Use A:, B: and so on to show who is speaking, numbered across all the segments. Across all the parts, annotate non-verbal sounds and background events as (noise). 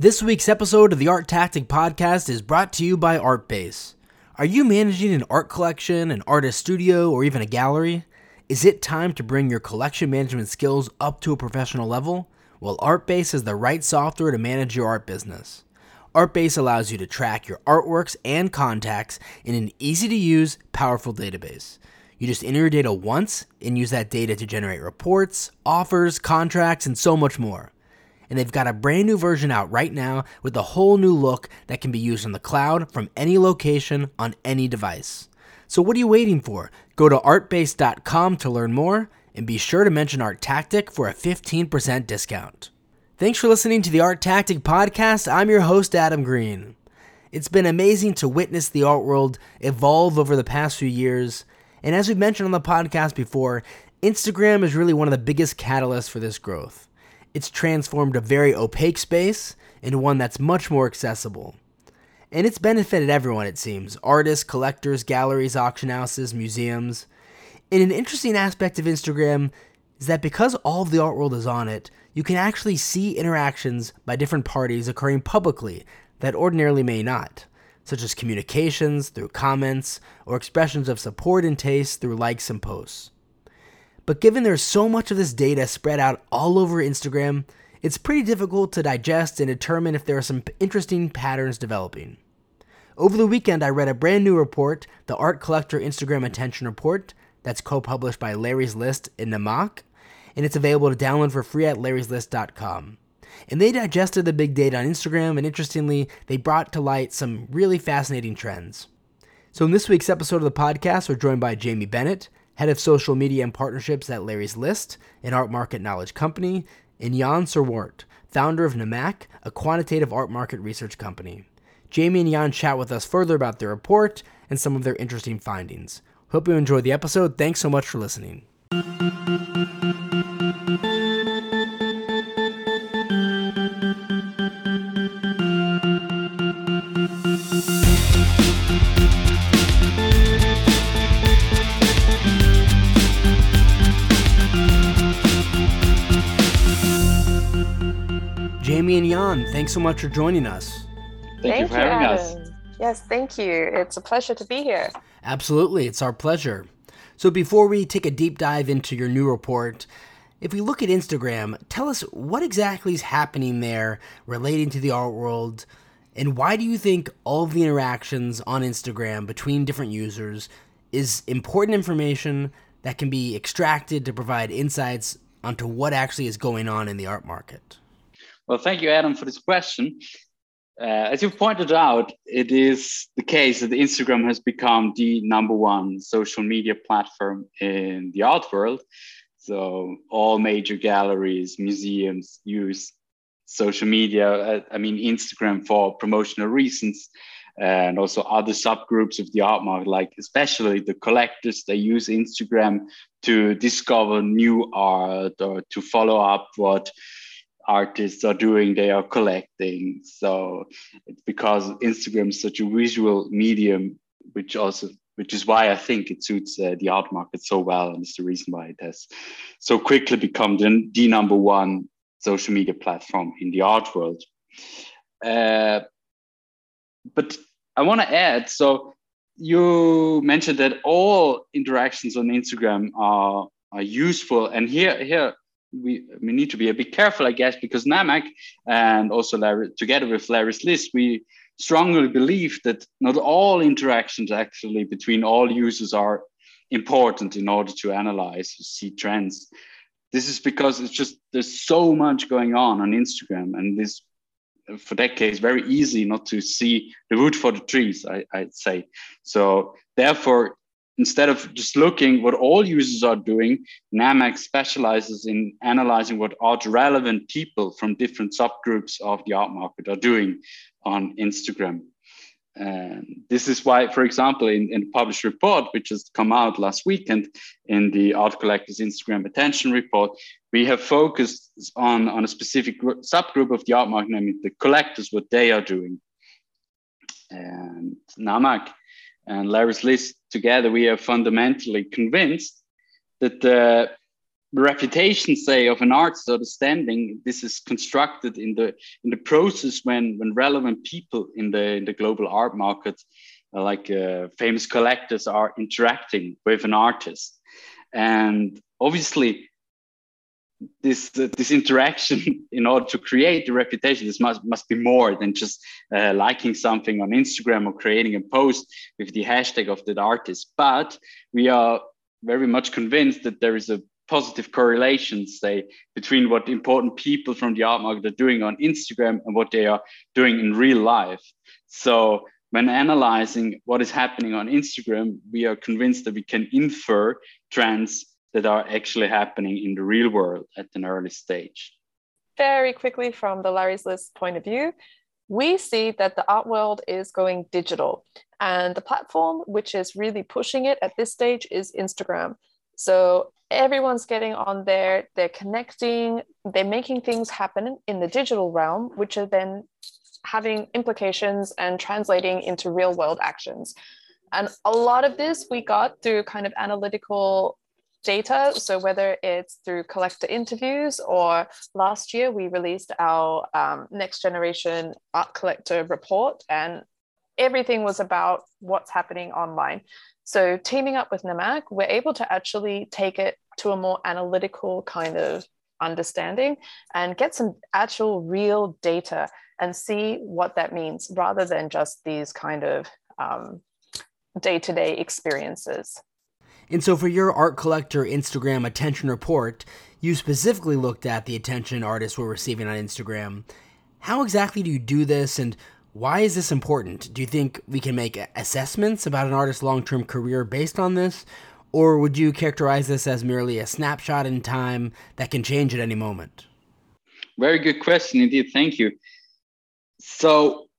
A: This week's episode of the Art Tactic Podcast is brought to you by Artbase. Are you managing an art collection, an artist studio, or even a gallery? Is it time to bring your collection management skills up to a professional level? Well, Artbase is the right software to manage your art business. Artbase allows you to track your artworks and contacts in an easy to use, powerful database. You just enter your data once and use that data to generate reports, offers, contracts, and so much more and they've got a brand new version out right now with a whole new look that can be used on the cloud from any location on any device. So what are you waiting for? Go to artbase.com to learn more and be sure to mention Art Tactic for a 15% discount. Thanks for listening to the Art Tactic podcast. I'm your host Adam Green. It's been amazing to witness the art world evolve over the past few years. And as we've mentioned on the podcast before, Instagram is really one of the biggest catalysts for this growth it's transformed a very opaque space into one that's much more accessible. And it's benefited everyone, it seems artists, collectors, galleries, auction houses, museums. And an interesting aspect of Instagram is that because all of the art world is on it, you can actually see interactions by different parties occurring publicly that ordinarily may not, such as communications through comments or expressions of support and taste through likes and posts. But given there's so much of this data spread out all over Instagram, it's pretty difficult to digest and determine if there are some interesting patterns developing. Over the weekend, I read a brand new report, the Art Collector Instagram Attention Report, that's co published by Larry's List and NAMAC, and it's available to download for free at larryslist.com. And they digested the big data on Instagram, and interestingly, they brought to light some really fascinating trends. So, in this week's episode of the podcast, we're joined by Jamie Bennett, head of social media and partnerships at Larry's List, an art market knowledge company, and Jan Serwart, founder of NAMAC, a quantitative art market research company. Jamie and Jan chat with us further about their report and some of their interesting findings. Hope you enjoyed the episode. Thanks so much for listening. Thanks so much for joining us.
B: Thank, thank you for having us. Yes, thank you. It's a pleasure to be here.
A: Absolutely, it's our pleasure. So, before we take a deep dive into your new report, if we look at Instagram, tell us what exactly is happening there relating to the art world, and why do you think all of the interactions on Instagram between different users is important information that can be extracted to provide insights onto what actually is going on in the art market?
C: Well, thank you, Adam, for this question. Uh, as you pointed out, it is the case that Instagram has become the number one social media platform in the art world. So all major galleries, museums use social media. Uh, I mean, Instagram for promotional reasons, and also other subgroups of the art market, like especially the collectors, they use Instagram to discover new art or to follow up what artists are doing, they are collecting. So it's because Instagram is such a visual medium, which also which is why I think it suits uh, the art market so well, and it's the reason why it has so quickly become the, the number one social media platform in the art world. Uh, but I want to add so you mentioned that all interactions on Instagram are are useful, and here here we, we need to be a bit careful, I guess, because NAMAC and also Larry, together with Larry's List, we strongly believe that not all interactions actually between all users are important in order to analyze, see trends. This is because it's just there's so much going on on Instagram, and this for that case very easy not to see the root for the trees. I, I'd say so. Therefore, instead of just looking what all users are doing, NAMAC specializes in analyzing what art relevant people from different subgroups of the art market are doing on Instagram. And this is why, for example, in, in the published report, which has come out last weekend in the Art Collectors Instagram Attention Report, we have focused on, on a specific subgroup of the art market, namely the collectors, what they are doing. And NAMAC and Larry's List together, we are fundamentally convinced that the reputation say of an artist or the standing this is constructed in the in the process when when relevant people in the in the global art market uh, like uh, famous collectors are interacting with an artist. And obviously this uh, this interaction (laughs) in order to create the reputation this must must be more than just uh, liking something on instagram or creating a post with the hashtag of that artist. But we are very much convinced that there is a positive correlation say between what important people from the art market are doing on instagram and what they are doing in real life. So when analyzing what is happening on instagram we are convinced that we can infer trends that are actually happening in the real world at an early stage.
B: Very quickly, from the Larry's List point of view, we see that the art world is going digital. And the platform which is really pushing it at this stage is Instagram. So everyone's getting on there, they're connecting, they're making things happen in the digital realm, which are then having implications and translating into real world actions. And a lot of this we got through kind of analytical data. So whether it's through collector interviews or last year we released our um, next generation art collector report and everything was about what's happening online. So teaming up with NAMAC, we're able to actually take it to a more analytical kind of understanding and get some actual real data and see what that means rather than just these kind of um, day-to-day experiences.
A: And so for your art collector Instagram attention report, you specifically looked at the attention artists were receiving on Instagram. How exactly do you do this and why is this important? Do you think we can make assessments about an artist's long term career based on this? Or would you characterize this as merely a snapshot in time that can change at any moment?
C: Very good question indeed. Thank you. So,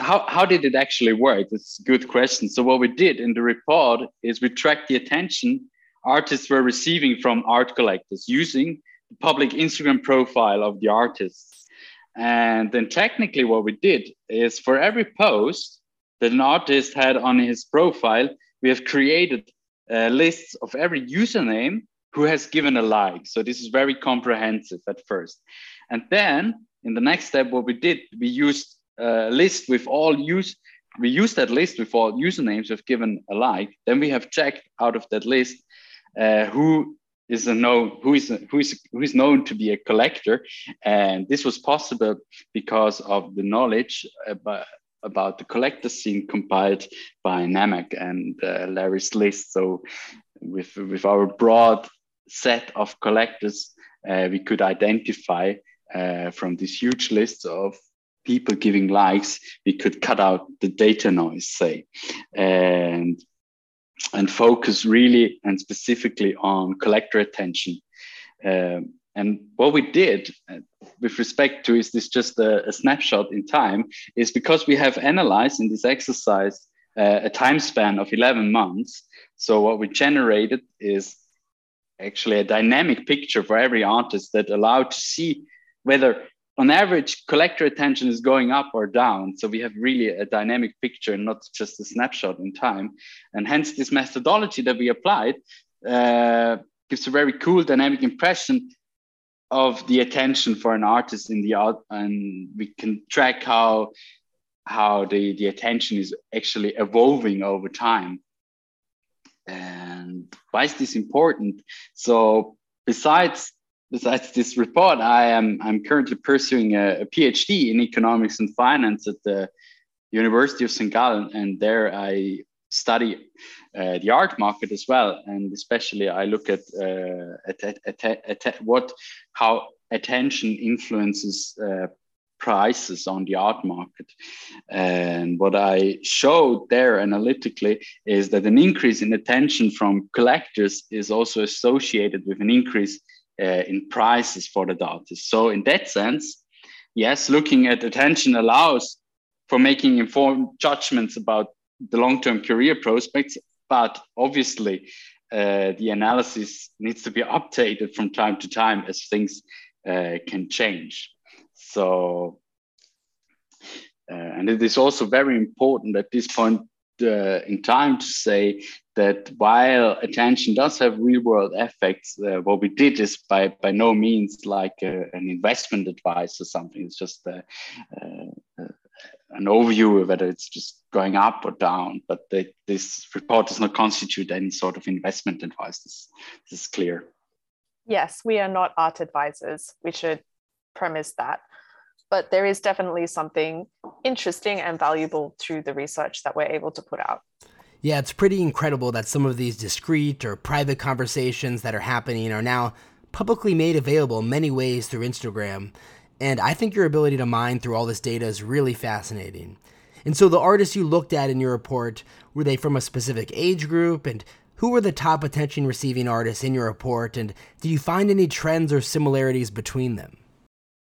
C: how, how did it actually work? It's a good question. So what we did in the report is we tracked the attention artists were receiving from art collectors using the public Instagram profile of the artists. And then technically what we did is for every post that an artist had on his profile, we have created uh, lists of every username who has given a like. So this is very comprehensive at first. And then in the next step, what we did, we used uh, list with all use we use that list with all usernames we've given a like then we have checked out of that list uh, who is a known who is who is who is known to be a collector and this was possible because of the knowledge about about the collector scene compiled by NAMAC and uh, Larry's list. So, with with our broad set of collectors, uh, we could identify uh, from this huge list of people giving likes, we could cut out the data noise, say, and and focus really and specifically on collector attention. Um, and what we did uh, with respect to is this just a, a, snapshot in time is because we have analyzed in this exercise uh, a time span of 11 months. So what we generated is actually a dynamic picture for every artist that allowed to see whether on average, collector attention is going up or down. So we have really a dynamic picture and not just a snapshot in time. And hence, this methodology that we applied uh, gives a very cool dynamic impression of the attention for an artist in the art. And we can track how how the, the attention is actually evolving over time. And why is this important? So besides besides this report, I am I'm currently pursuing a, a, PhD in economics and finance at the University of St. Gallen, and there I study uh, the art market as well, and especially I look at, uh, at, at, at, what how attention influences uh, prices on the art market. And what I showed there analytically is that an increase in attention from collectors is also associated with an increase uh, in prices for the data. So in that sense, yes, looking at attention allows for making informed judgments about the long-term career prospects, but obviously uh, the analysis needs to be updated from time to time as things uh, can change. So, uh, and it is also very important at this point uh, in time to say that while attention does have real world effects, uh, what we did is by by no means like a, an investment advice or something. It's just a, uh, an overview of whether it's just going up or down. But the, this report does not constitute any sort of investment advice. This, this is clear.
B: Yes, we are not art advisors. We should premise that but there is definitely something interesting and valuable to the research that we're able to put out.
A: Yeah, it's pretty incredible that some of these discreet or private conversations that are happening are now publicly made available in many ways through Instagram. And I think your ability to mine through all this data is really fascinating. And so, the artists you looked at in your report, were they from a specific age group? And who were the top attention receiving artists in your report? And did you find any trends or similarities between them?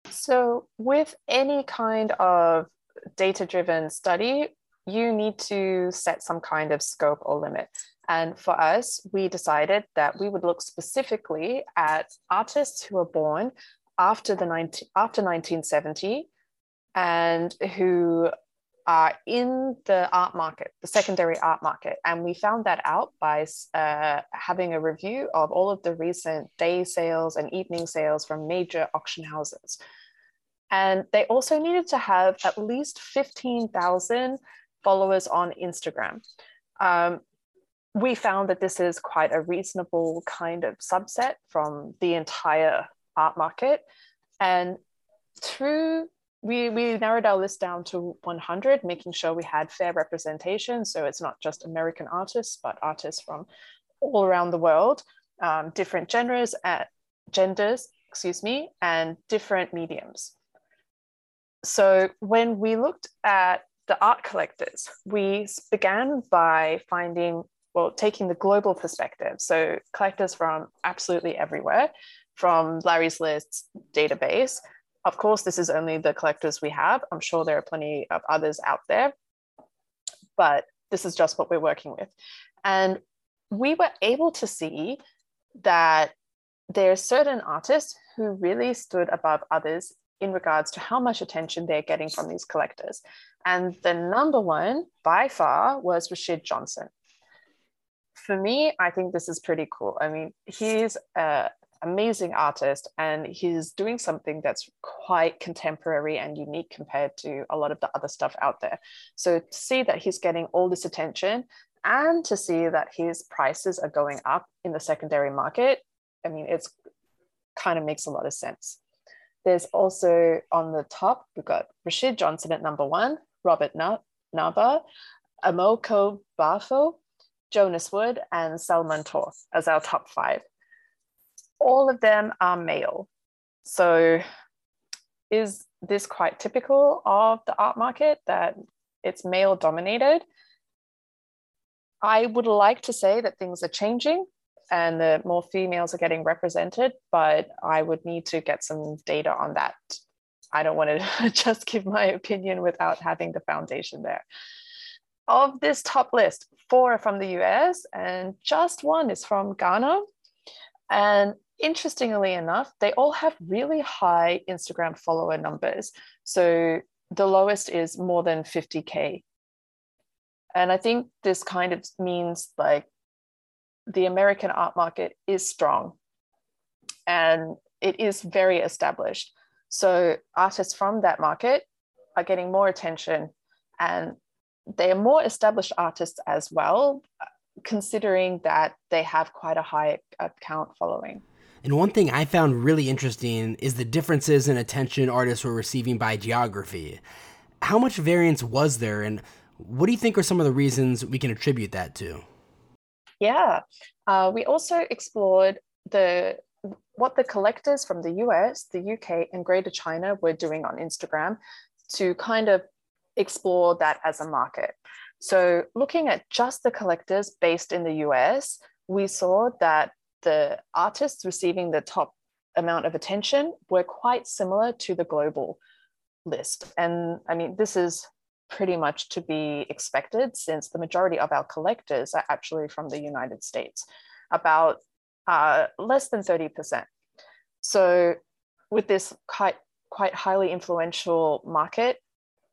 B: So, with any kind of data driven study, you need to set some kind of scope or limit. And for us, we decided that we would look specifically at artists who were born after the 19, after 1970 and who are in the art market, the secondary art market. And we found that out by uh, having a review of all of the recent day sales and evening sales from major auction houses. And they also needed to have at least 15,000 followers on Instagram. Um, we found that this is quite a reasonable kind of subset from the entire art market. And through we, we narrowed our list down to 100, making sure we had fair representation. So it's not just American artists, but artists from all around the world, um, different genres, at uh, genders, excuse me, and different mediums so when we looked at the art collectors, we began by finding, well, taking the global perspective. So collectors from absolutely everywhere, from Larry's List database. Of course, this is only the collectors we have. I'm sure there are plenty of others out there, but this is just what we're working with. And we were able to see that there are certain artists who really stood above others in regards to how much attention they're getting from these collectors. And the number one by far was Rashid Johnson. For me, I think this is pretty cool. I mean, he's an amazing artist and he's doing something that's quite contemporary and unique compared to a lot of the other stuff out there. So to see that he's getting all this attention and to see that his prices are going up in the secondary market, I mean, it's kind of makes a lot of sense. There's also on the top, we've got Rashid Johnson at number one, Robert Nava, Amoako Boafo, Jonas Wood, and Salman Toor as our top five. All of them are male. So is this quite typical of the art market that it's male dominated? I would like to say that things are changing and the more females are getting represented, but I would need to get some data on that. I don't want to (laughs) just give my opinion without having the foundation there. Of this top list, four are from the US and just one is from Ghana. And interestingly enough, they all have really high Instagram follower numbers. So the lowest is more than 50K. And I think this kind of means like the American art market is strong and it is very established. So artists from that market are getting more attention and they are more established artists as well, considering that they have quite a high account following.
A: And one thing I found really interesting is the differences in attention artists were receiving by geography. How much variance was there, and what do you think are some of the reasons we can attribute that to?
B: Yeah, uh, we also explored the what the collectors from the US, the UK, and Greater China were doing on Instagram to kind of explore that as a market. So, looking at just the collectors based in the US, we saw that the artists receiving the top amount of attention were quite similar to the global list. And I mean, this is pretty much to be expected since the majority of our collectors are actually from the United States, about uh, less than 30%. So with this quite, quite highly influential market,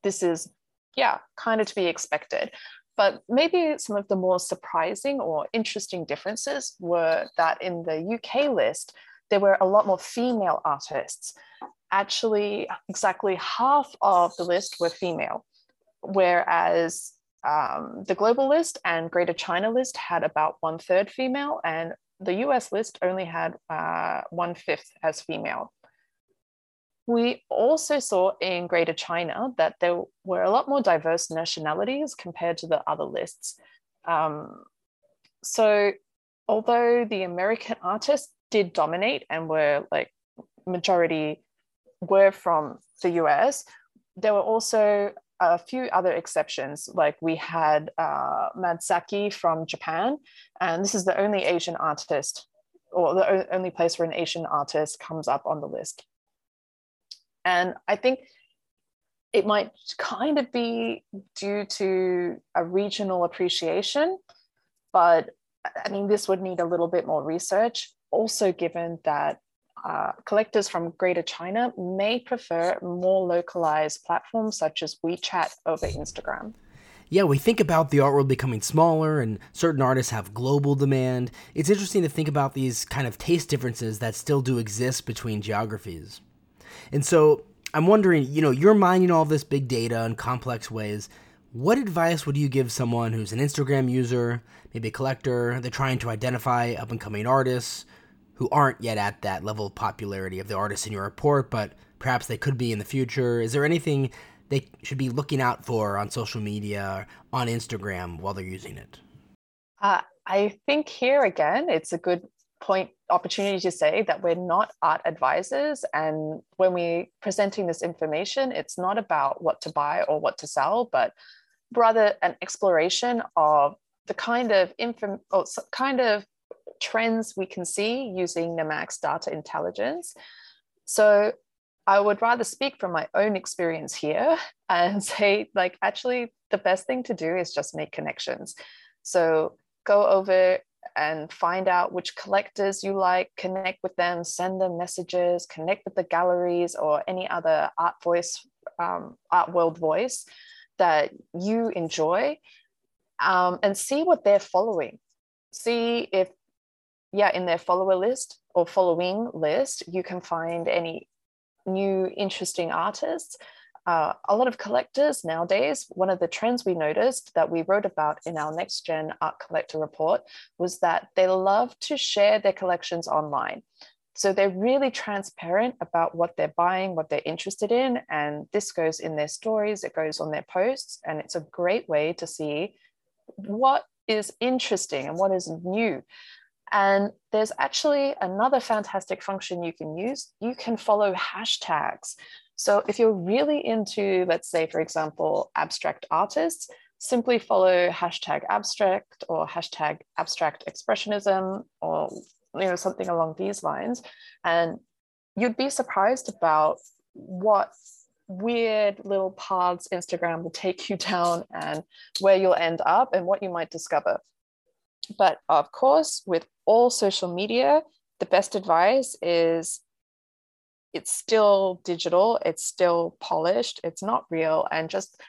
B: this is, yeah, kind of to be expected. But maybe some of the more surprising or interesting differences were that in the UK list, there were a lot more female artists. Actually, exactly half of the list were female, whereas um, the global list and Greater China list had about one third female, and the US list only had uh, one fifth as female. We also saw in Greater China that there were a lot more diverse nationalities compared to the other lists. Um, so, although the American artists did dominate and were like majority were from the US, there were also a few other exceptions. Like we had uh, Madsaki from Japan, and this is the only Asian artist, or the only place where an Asian artist comes up on the list. And I think it might kind of be due to a regional appreciation, but I mean, this would need a little bit more research. Also, given that uh, collectors from Greater China may prefer more localized platforms such as WeChat over Instagram.
A: Yeah, we think about the art world becoming smaller and certain artists have global demand. It's interesting to think about these kind of taste differences that still do exist between geographies. And so I'm wondering, you know, you're mining all this big data in complex ways. What advice would you give someone who's an Instagram user, maybe a collector, they're trying to identify up and coming artists who aren't yet at that level of popularity of the artists in your report, but perhaps they could be in the future? Is there anything they should be looking out for on social media, on Instagram while they're using it?
B: Uh, I think here again, it's a good point opportunity to say that we're not art advisors and when we're presenting this information it's not about what to buy or what to sell but rather an exploration of the kind of inform or kind of trends we can see using NAMAC's data intelligence. So I would rather speak from my own experience here (laughs) and say, like, actually, the best thing to do is just make connections. So go over and find out which collectors you like, connect with them, send them messages, connect with the galleries or any other art voice, um, art world voice that you enjoy, um, and see what they're following. See if yeah, in their follower list or following list, you can find any new interesting artists. Uh, a lot of collectors nowadays, one of the trends we noticed that we wrote about in our next gen art collector report was that they love to share their collections online. So they're really transparent about what they're buying, what they're interested in. And this goes in their stories, it goes on their posts. And it's a great way to see what is interesting and what is new. And there's actually another fantastic function you can use. You can follow hashtags. So if you're really into, let's say, for example, abstract artists, simply follow hashtag abstract or hashtag abstract expressionism or you know something along these lines. And you'd be surprised about what weird little paths Instagram will take you down and where you'll end up and what you might discover. But of course, with all social media, the best advice is it's still digital, it's still polished, it's not real. And just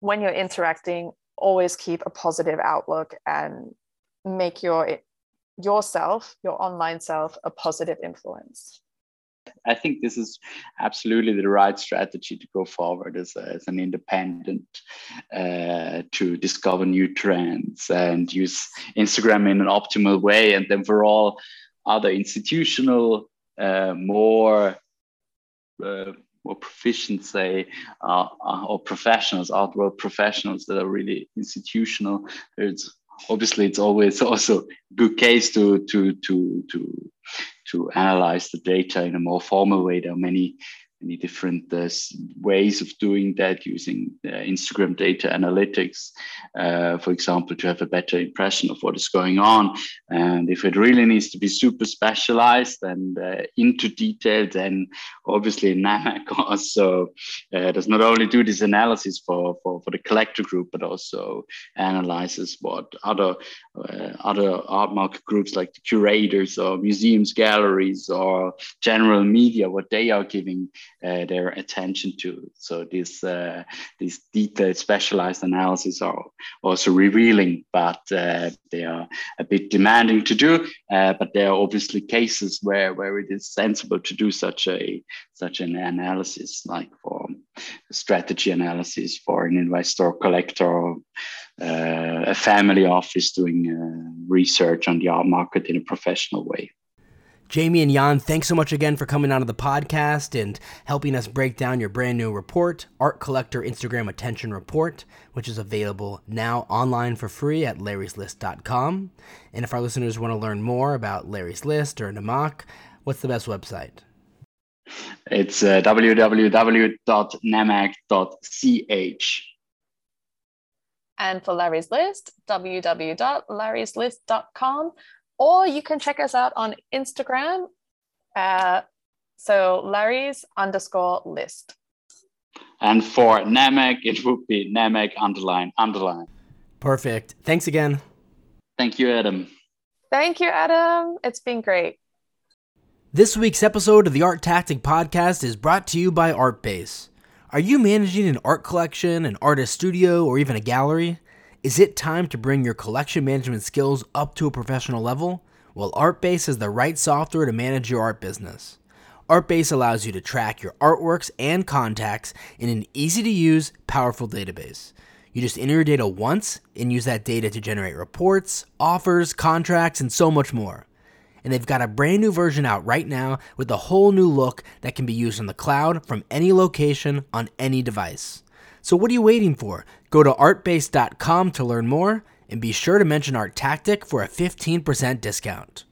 B: when you're interacting, always keep a positive outlook and make your yourself, your online self, a positive influence.
C: I think this is absolutely the right strategy to go forward as, a, as an independent uh, to discover new trends and use Instagram in an optimal way. And then for all other institutional, uh, more uh, more proficient, say, uh, uh, or professionals, world professionals that are really institutional. It's obviously it's always (laughs) also good case to to to to to analyze the data in a more formal way. There are many many different uh, ways of doing that using uh, Instagram data analytics, uh, for example, to have a better impression of what is going on. And if it really needs to be super specialized and uh, into detail, then obviously (laughs) NAMAC also uh, does not only do this analysis for, for, for the collector group, but also analyzes what other uh, other art market groups like the curators or museums, galleries, or general media, what they are giving uh, their attention to. So these uh, these detailed specialized analyses are also revealing, but uh, they are a bit demanding to do. Uh, but there are obviously cases where where it is sensible to do such a such an analysis, like for strategy analysis for an investor collector uh, a family office doing research on the art market in a professional way.
A: Jamie and Jan, thanks so much again for coming on to the podcast and helping us break down your brand new report, Art Collector Instagram Attention Report, which is available now online for free at larryslist.com. And if our listeners want to learn more about Larry's List or NAMAC, what's the best website?
C: It's uh, www.namac.ch.
B: And for Larry's List, www.larryslist.com, or you can check us out on Instagram. Uh, so Larry's underscore list.
C: And for NAMAC, it would be NAMAC underline underline.
A: Perfect. Thanks again.
C: Thank you, Adam.
B: Thank you, Adam. It's been great.
A: This week's episode of the Art Tactic Podcast is brought to you by ArtBase. Are you managing an art collection, an artist studio, or even a gallery? Is it time to bring your collection management skills up to a professional level? Well, ArtBase is the right software to manage your art business. ArtBase allows you to track your artworks and contacts in an easy to use, powerful database. You just enter your data once and use that data to generate reports, offers, contracts, and so much more and they've got a brand new version out right now with a whole new look that can be used on the cloud from any location on any device. So what are you waiting for? Go to artbase.com to learn more and be sure to mention Art Tactic for a 15% discount.